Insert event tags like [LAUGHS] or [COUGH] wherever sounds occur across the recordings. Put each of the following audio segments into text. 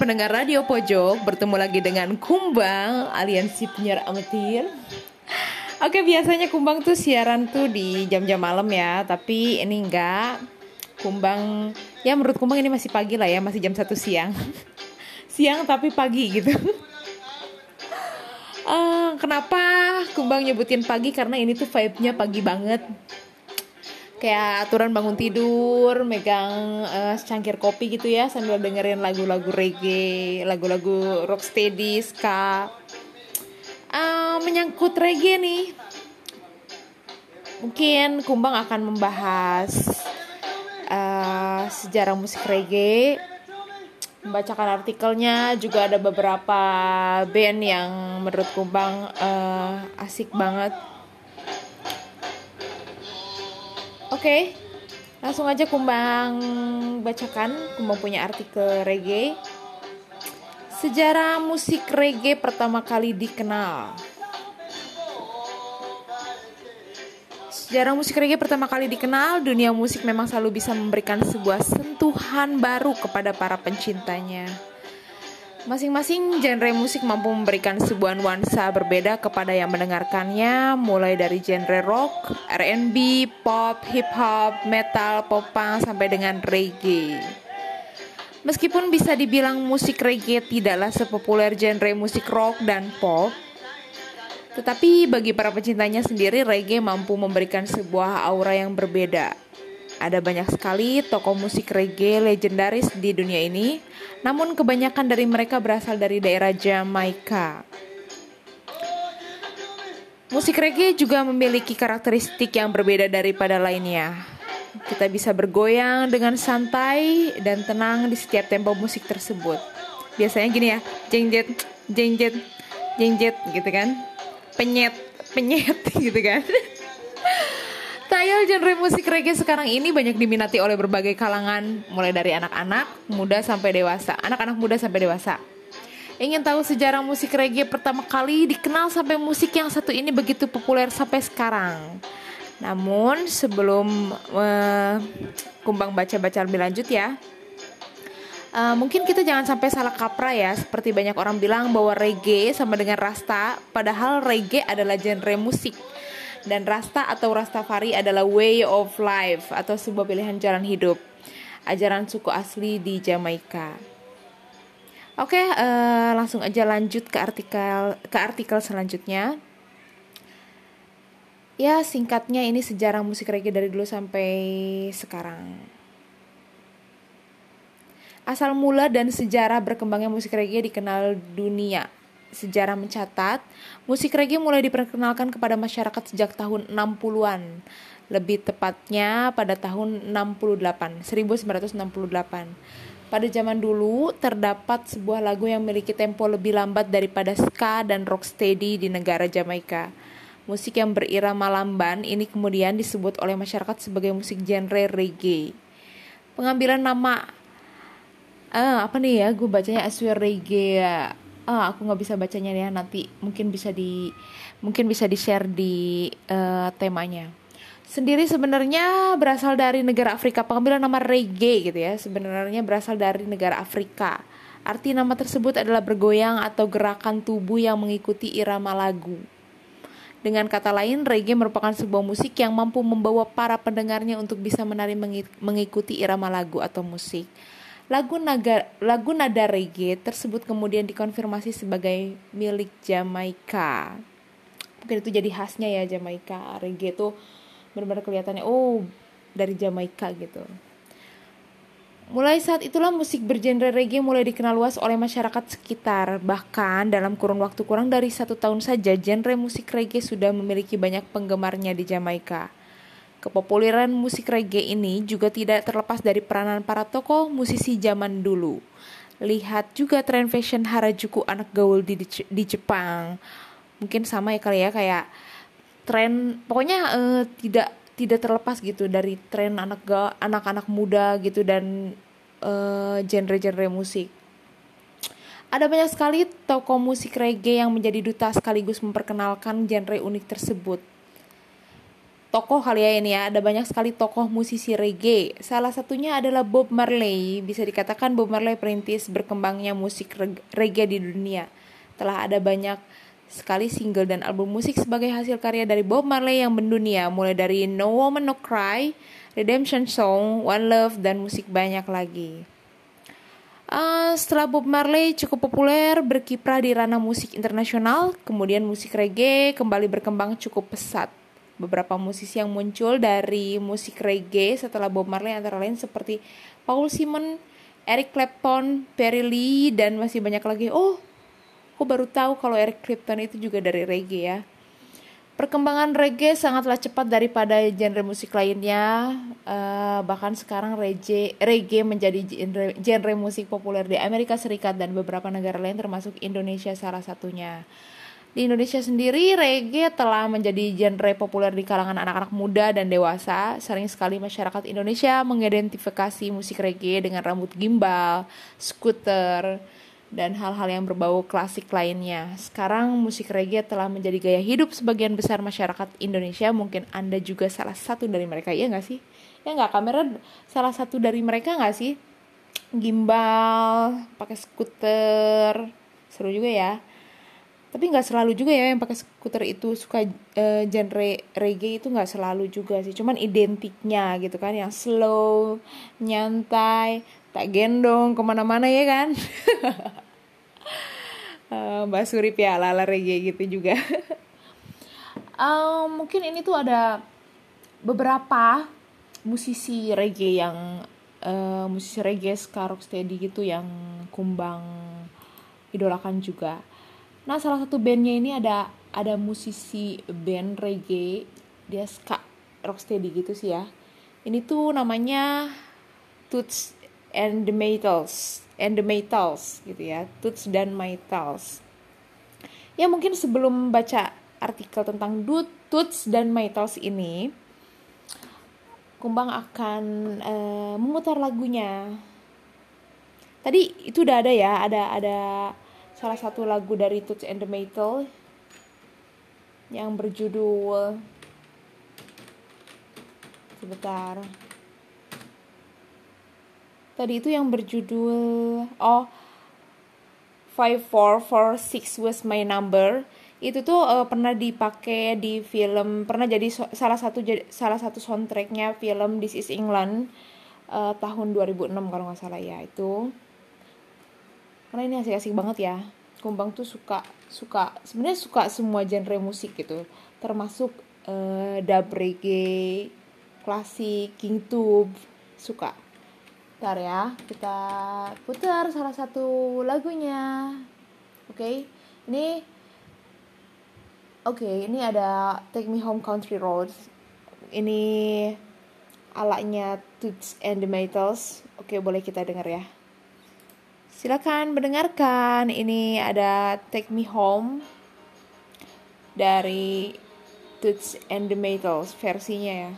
pendengar radio pojok Bertemu lagi dengan Kumbang Aliansi penyiar amatir. Oke biasanya Kumbang tuh siaran tuh di jam-jam malam ya Tapi ini enggak. Kumbang Ya menurut Kumbang ini masih pagi lah ya Masih jam 1 siang. [LAUGHS] Siang tapi pagi gitu. Uh, Kenapa Kumbang nyebutin pagi? Karena ini tuh vibe-nya pagi banget kayak aturan bangun tidur, megang uh, secangkir kopi gitu ya sambil dengerin lagu-lagu reggae, lagu-lagu rocksteady, ska. Uh, menyangkut reggae nih, mungkin Kumbang akan membahas uh, sejarah musik reggae, membacakan artikelnya, juga ada beberapa band yang menurut Kumbang uh, asik banget Oke, langsung aja Kumbang bacakan. Kumbang punya artikel reggae. Sejarah musik reggae pertama kali dikenal. Sejarah musik reggae pertama kali dikenal, dunia musik memang selalu bisa memberikan sebuah sentuhan baru kepada para pencintanya. Masing-masing genre musik mampu memberikan sebuah nuansa berbeda kepada yang mendengarkannya, mulai dari genre rock, R&B, pop, hip hop, metal, popang sampai dengan reggae. Meskipun bisa dibilang musik reggae tidaklah sepopuler genre musik rock dan pop, tetapi bagi para pecintanya sendiri reggae mampu memberikan sebuah aura yang berbeda ada banyak sekali tokoh musik reggae legendaris di dunia ini, namun kebanyakan dari mereka berasal dari daerah Jamaika. Musik reggae juga memiliki karakteristik yang berbeda daripada lainnya. Kita bisa bergoyang dengan santai dan tenang di setiap tempo musik tersebut. Biasanya gini ya, jengjet, jengjet, jengjet gitu kan. Penyet, penyet [LAUGHS] gitu kan. Style genre musik reggae sekarang ini banyak diminati oleh berbagai kalangan, mulai dari anak-anak, muda sampai dewasa. Anak-anak muda sampai dewasa. Ingin tahu sejarah musik reggae pertama kali dikenal sampai musik yang satu ini begitu populer sampai sekarang. Namun sebelum uh, kumbang baca-baca lebih lanjut ya, Uh, mungkin kita jangan sampai salah kaprah ya Seperti banyak orang bilang bahwa reggae sama dengan rasta Padahal reggae adalah genre musik dan Rasta atau Rastafari adalah way of life atau sebuah pilihan jalan hidup. Ajaran suku asli di Jamaika. Oke, uh, langsung aja lanjut ke artikel ke artikel selanjutnya. Ya, singkatnya ini sejarah musik reggae dari dulu sampai sekarang. Asal mula dan sejarah berkembangnya musik reggae dikenal dunia sejarah mencatat, musik reggae mulai diperkenalkan kepada masyarakat sejak tahun 60-an. Lebih tepatnya pada tahun 68, 1968. Pada zaman dulu, terdapat sebuah lagu yang memiliki tempo lebih lambat daripada ska dan rocksteady di negara Jamaika. Musik yang berirama lamban ini kemudian disebut oleh masyarakat sebagai musik genre reggae. Pengambilan nama ah, apa nih ya? Gue bacanya Aswir Reggae ah aku nggak bisa bacanya ya nanti mungkin bisa di mungkin bisa di share di uh, temanya. Sendiri sebenarnya berasal dari negara Afrika pengambilan nama reggae gitu ya sebenarnya berasal dari negara Afrika. Arti nama tersebut adalah bergoyang atau gerakan tubuh yang mengikuti irama lagu. Dengan kata lain, reggae merupakan sebuah musik yang mampu membawa para pendengarnya untuk bisa menari mengikuti irama lagu atau musik. Lagu, naga, lagu nada reggae tersebut kemudian dikonfirmasi sebagai milik Jamaika. Mungkin itu jadi khasnya ya Jamaika. Reggae itu benar-benar kelihatannya oh dari Jamaika gitu. Mulai saat itulah musik bergenre reggae mulai dikenal luas oleh masyarakat sekitar. Bahkan dalam kurun waktu kurang dari satu tahun saja, genre musik reggae sudah memiliki banyak penggemarnya di Jamaika. Kepopuleran musik reggae ini juga tidak terlepas dari peranan para tokoh musisi zaman dulu. Lihat juga tren fashion Harajuku anak gaul di, di Jepang. Mungkin sama ya kali ya kayak tren pokoknya uh, tidak tidak terlepas gitu dari tren anak anak-anak muda gitu dan genre genre-genre musik. Ada banyak sekali tokoh musik reggae yang menjadi duta sekaligus memperkenalkan genre unik tersebut. Tokoh kali ya ini ya. Ada banyak sekali tokoh musisi reggae. Salah satunya adalah Bob Marley. Bisa dikatakan Bob Marley perintis berkembangnya musik reggae di dunia. Telah ada banyak sekali single dan album musik sebagai hasil karya dari Bob Marley yang mendunia. Mulai dari No Woman No Cry, Redemption Song, One Love dan musik banyak lagi. Uh, setelah Bob Marley cukup populer berkiprah di ranah musik internasional, kemudian musik reggae kembali berkembang cukup pesat beberapa musisi yang muncul dari musik reggae setelah Bob Marley antara lain seperti Paul Simon, Eric Clapton, Perry Lee dan masih banyak lagi. Oh, aku baru tahu kalau Eric Clapton itu juga dari reggae ya. Perkembangan reggae sangatlah cepat daripada genre musik lainnya. Uh, bahkan sekarang reggae, reggae menjadi genre, genre musik populer di Amerika Serikat dan beberapa negara lain termasuk Indonesia salah satunya. Di Indonesia sendiri, reggae telah menjadi genre populer di kalangan anak-anak muda dan dewasa. Sering sekali masyarakat Indonesia mengidentifikasi musik reggae dengan rambut gimbal, skuter, dan hal-hal yang berbau klasik lainnya. Sekarang musik reggae telah menjadi gaya hidup sebagian besar masyarakat Indonesia. Mungkin Anda juga salah satu dari mereka, ya nggak sih? Ya nggak, kamera salah satu dari mereka nggak sih? Gimbal, pakai skuter, seru juga ya tapi nggak selalu juga ya yang pakai skuter itu suka uh, genre reggae itu nggak selalu juga sih. Cuman identiknya gitu kan yang slow nyantai tak gendong ke mana-mana ya kan? Uh, [LAUGHS] mbak Surip ya lala reggae gitu juga. [LAUGHS] Uh, mungkin ini tuh ada beberapa musisi reggae yang uh, musisi reggae ska rocksteady gitu yang kumbang idolakan juga Nah salah satu bandnya ini ada ada musisi band reggae dia ska rocksteady gitu sih ya. Ini tuh namanya Toots and the Metals and the Metals gitu ya. Toots dan Metals. Ya mungkin sebelum baca artikel tentang Toots dan Metals ini, Kumbang akan uh, memutar lagunya. Tadi itu udah ada ya, ada ada salah satu lagu dari Toots and the Maytals yang berjudul sebentar. Tadi itu yang berjudul oh five four four six was my number. Itu tuh uh, pernah dipakai di film pernah jadi so, salah satu salah satu soundtracknya film This Is England uh, tahun 2006 kalau nggak salah ya itu karena ini asik-asik banget ya. Kumbang tuh suka suka sebenarnya suka semua genre musik gitu. Termasuk uh, dub reggae klasik king tube suka. Ntar ya kita putar salah satu lagunya. Oke okay? ini oke okay, ini ada Take Me Home Country Roads. Ini alaknya Toots and the Metals. Oke boleh kita dengar ya Silakan mendengarkan. Ini ada Take Me Home dari Toots and the Maytals versinya ya.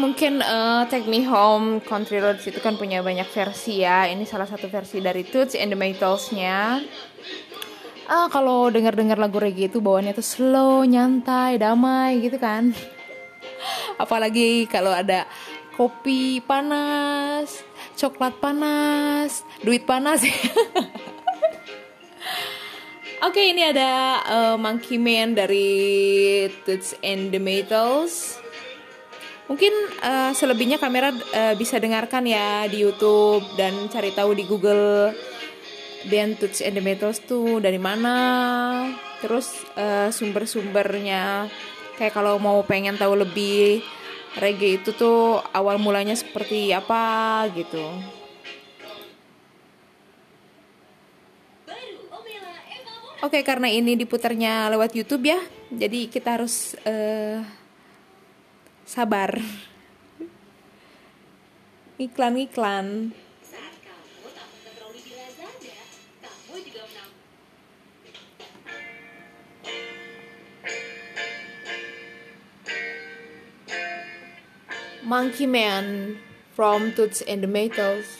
Mungkin uh, Take Me Home Country Roads itu kan punya banyak versi ya. Ini salah satu versi dari Toots and the Maytals-nya. Ah, kalau dengar-dengar lagu reggae itu bawaannya tuh slow, nyantai, damai gitu kan. [LAUGHS] Apalagi kalau ada kopi panas, coklat panas, duit panas. [LAUGHS] Oke, ini ada uh, Monkey Man dari Toots and the Maytals. Mungkin uh, selebihnya kamera uh, bisa dengarkan ya di YouTube dan cari tahu di Google band Toots and the Maytals tuh dari mana. Terus uh, sumber-sumbernya kayak kalau mau pengen tahu lebih reggae itu tuh awal mulanya seperti apa gitu. Oke, karena ini diputarnya lewat YouTube ya, jadi kita harus uh, sabar. Iklan-iklan. Monkey Man from Toots and the Maytals.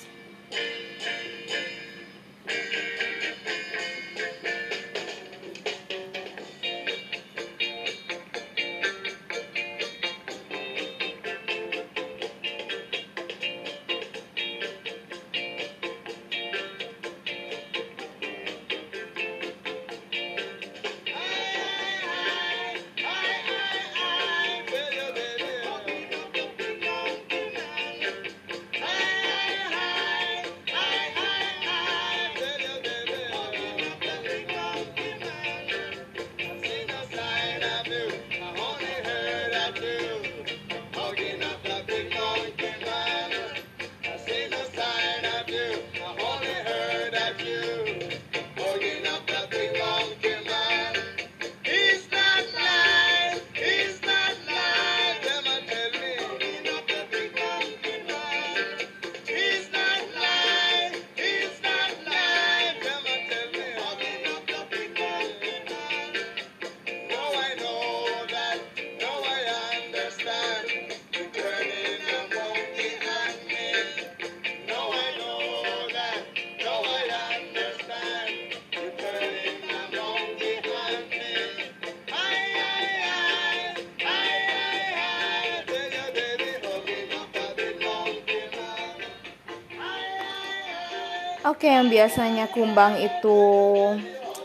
Oke, yang biasanya Kumbang itu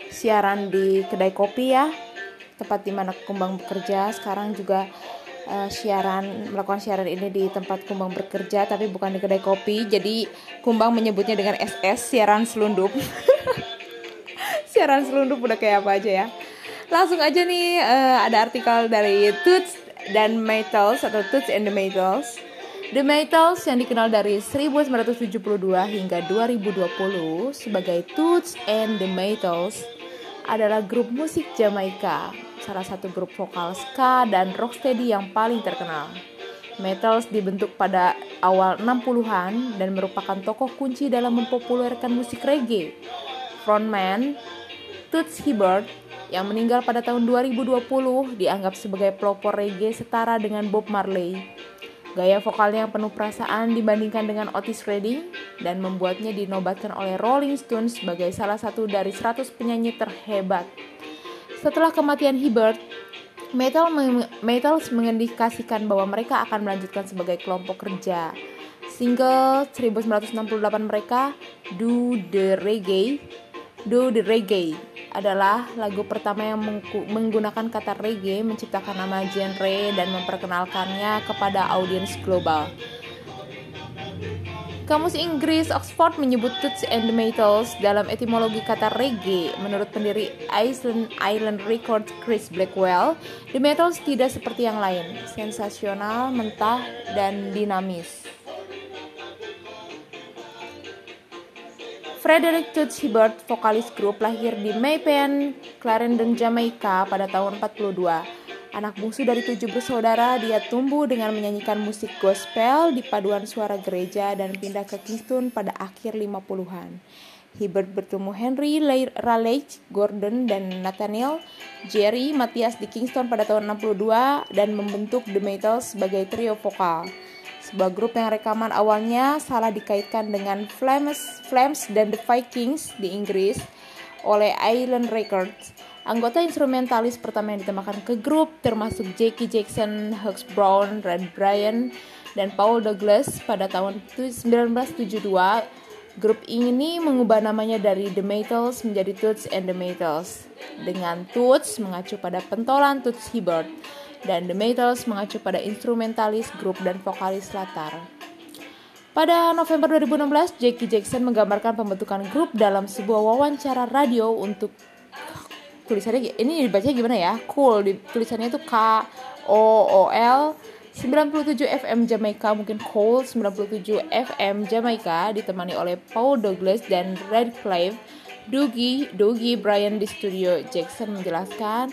siaran di kedai kopi ya, tempat di mana Kumbang bekerja. Sekarang juga uh, siaran melakukan siaran ini di tempat Kumbang bekerja, tapi bukan di kedai kopi. Jadi Kumbang menyebutnya dengan SS siaran selundup. [LAUGHS] siaran selundup udah kayak apa aja ya. Langsung aja nih uh, ada artikel dari Toots dan Metals atau Toots and the Metals The Metals yang dikenal dari 1972 hingga 2020 sebagai Toots and the Metals adalah grup musik Jamaika, salah satu grup vokal ska dan rocksteady yang paling terkenal. Metals dibentuk pada awal 60-an dan merupakan tokoh kunci dalam mempopulerkan musik reggae. Frontman Toots Hibbert yang meninggal pada tahun 2020 dianggap sebagai pelopor reggae setara dengan Bob Marley. Gaya vokalnya yang penuh perasaan dibandingkan dengan Otis Redding dan membuatnya dinobatkan oleh Rolling Stones sebagai salah satu dari 100 penyanyi terhebat. Setelah kematian Hibbert, Metal Metals mengindikasikan bahwa mereka akan melanjutkan sebagai kelompok kerja. Single 1968 mereka, Do the Reggae, Do the Reggae adalah lagu pertama yang menggunakan kata reggae menciptakan nama genre dan memperkenalkannya kepada audiens global. Kamus Inggris Oxford menyebut Toots and the Maytals dalam etimologi kata reggae. Menurut pendiri Iceland Island Records Chris Blackwell, The Maytals tidak seperti yang lain, sensasional, mentah, dan dinamis. Frederick Toots Hibbert, vokalis grup, lahir di Maypen, Clarendon, Jamaica pada tahun 42. Anak bungsu dari tujuh bersaudara, dia tumbuh dengan menyanyikan musik gospel di paduan suara gereja dan pindah ke Kingston pada akhir 50-an. Hibbert bertemu Henry Raleigh, Gordon, dan Nathaniel Jerry Matthias di Kingston pada tahun 62 dan membentuk The Metals sebagai trio vokal. Sebuah grup yang rekaman awalnya salah dikaitkan dengan Flames, Flames dan The Vikings di Inggris oleh Island Records. Anggota instrumentalis pertama yang ditembakkan ke grup termasuk Jackie Jackson, Hux Brown, Red Bryan, dan Paul Douglas pada tahun 1972 Grup ini mengubah namanya dari The Metals menjadi Toots and the Metals. Dengan Toots mengacu pada pentolan Toots Hibbert dan The Metals mengacu pada instrumentalis grup dan vokalis latar. Pada November 2016, Jackie Jackson menggambarkan pembentukan grup dalam sebuah wawancara radio untuk tulisannya ini dibaca gimana ya? Cool, tulisannya itu K O O L 97 FM Jamaica mungkin Cole 97 FM Jamaica ditemani oleh Paul Douglas dan Red Clive Dougie, Dougie Brian di studio Jackson menjelaskan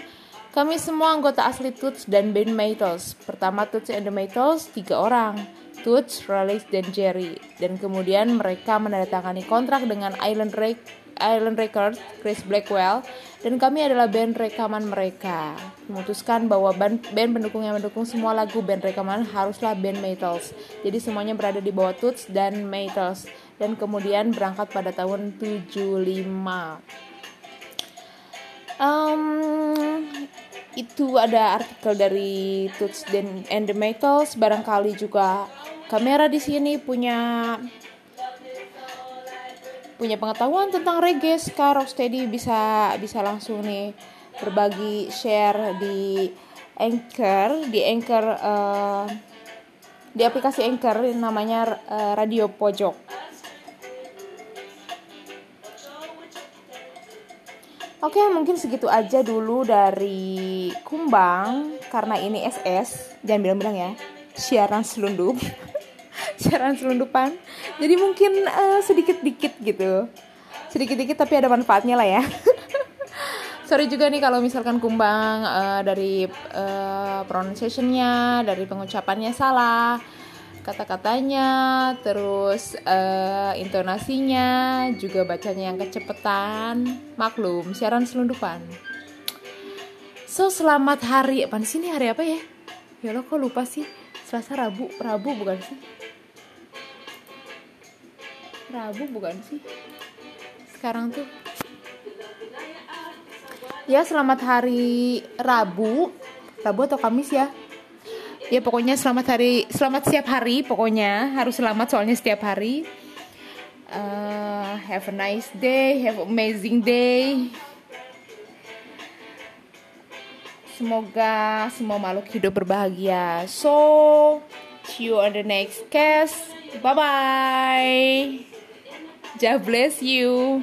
kami semua anggota asli Toots dan band Maytals. Pertama Toots and the Maytals, tiga orang. Toots, Raleigh, dan Jerry. Dan kemudian mereka menandatangani kontrak dengan Island Ray Island Records, Chris Blackwell, dan kami adalah band rekaman mereka. Memutuskan bahwa band, band pendukung yang mendukung semua lagu band rekaman haruslah band Metals. Jadi semuanya berada di bawah Toots dan Metals. Dan kemudian berangkat pada tahun 75. Um, itu ada artikel dari Toots and the Metals. Barangkali juga kamera di sini punya punya pengetahuan tentang reggae ska rocksteady bisa bisa langsung nih berbagi share di anchor di anchor uh, di aplikasi anchor namanya uh, radio pojok Oke, mungkin segitu aja dulu dari Kumbang. Karena ini SS, jangan bilang-bilang ya. Siaran selundup. [LAUGHS] siaran selundupan. Jadi mungkin uh, sedikit-dikit gitu. Sedikit-dikit tapi ada manfaatnya lah ya. [LAUGHS] Sorry juga nih kalau misalkan kumbang uh, dari uh, pronunciationnya dari pengucapannya salah kata-katanya terus uh, intonasinya juga bacanya yang kecepetan. Maklum siaran selundupan. So selamat hari apa sih ini hari apa ya? Ya lo kok lupa sih? Selasa Rabu Rabu bukan sih? Rabu bukan sih? Sekarang tuh. Ya selamat hari Rabu. Rabu atau Kamis ya ya pokoknya selamat hari selamat setiap hari pokoknya. Harus selamat soalnya setiap hari. Uh, have a nice day have amazing day. Semoga semua makhluk hidup berbahagia. So see you on the next cast. Bye bye God bless you.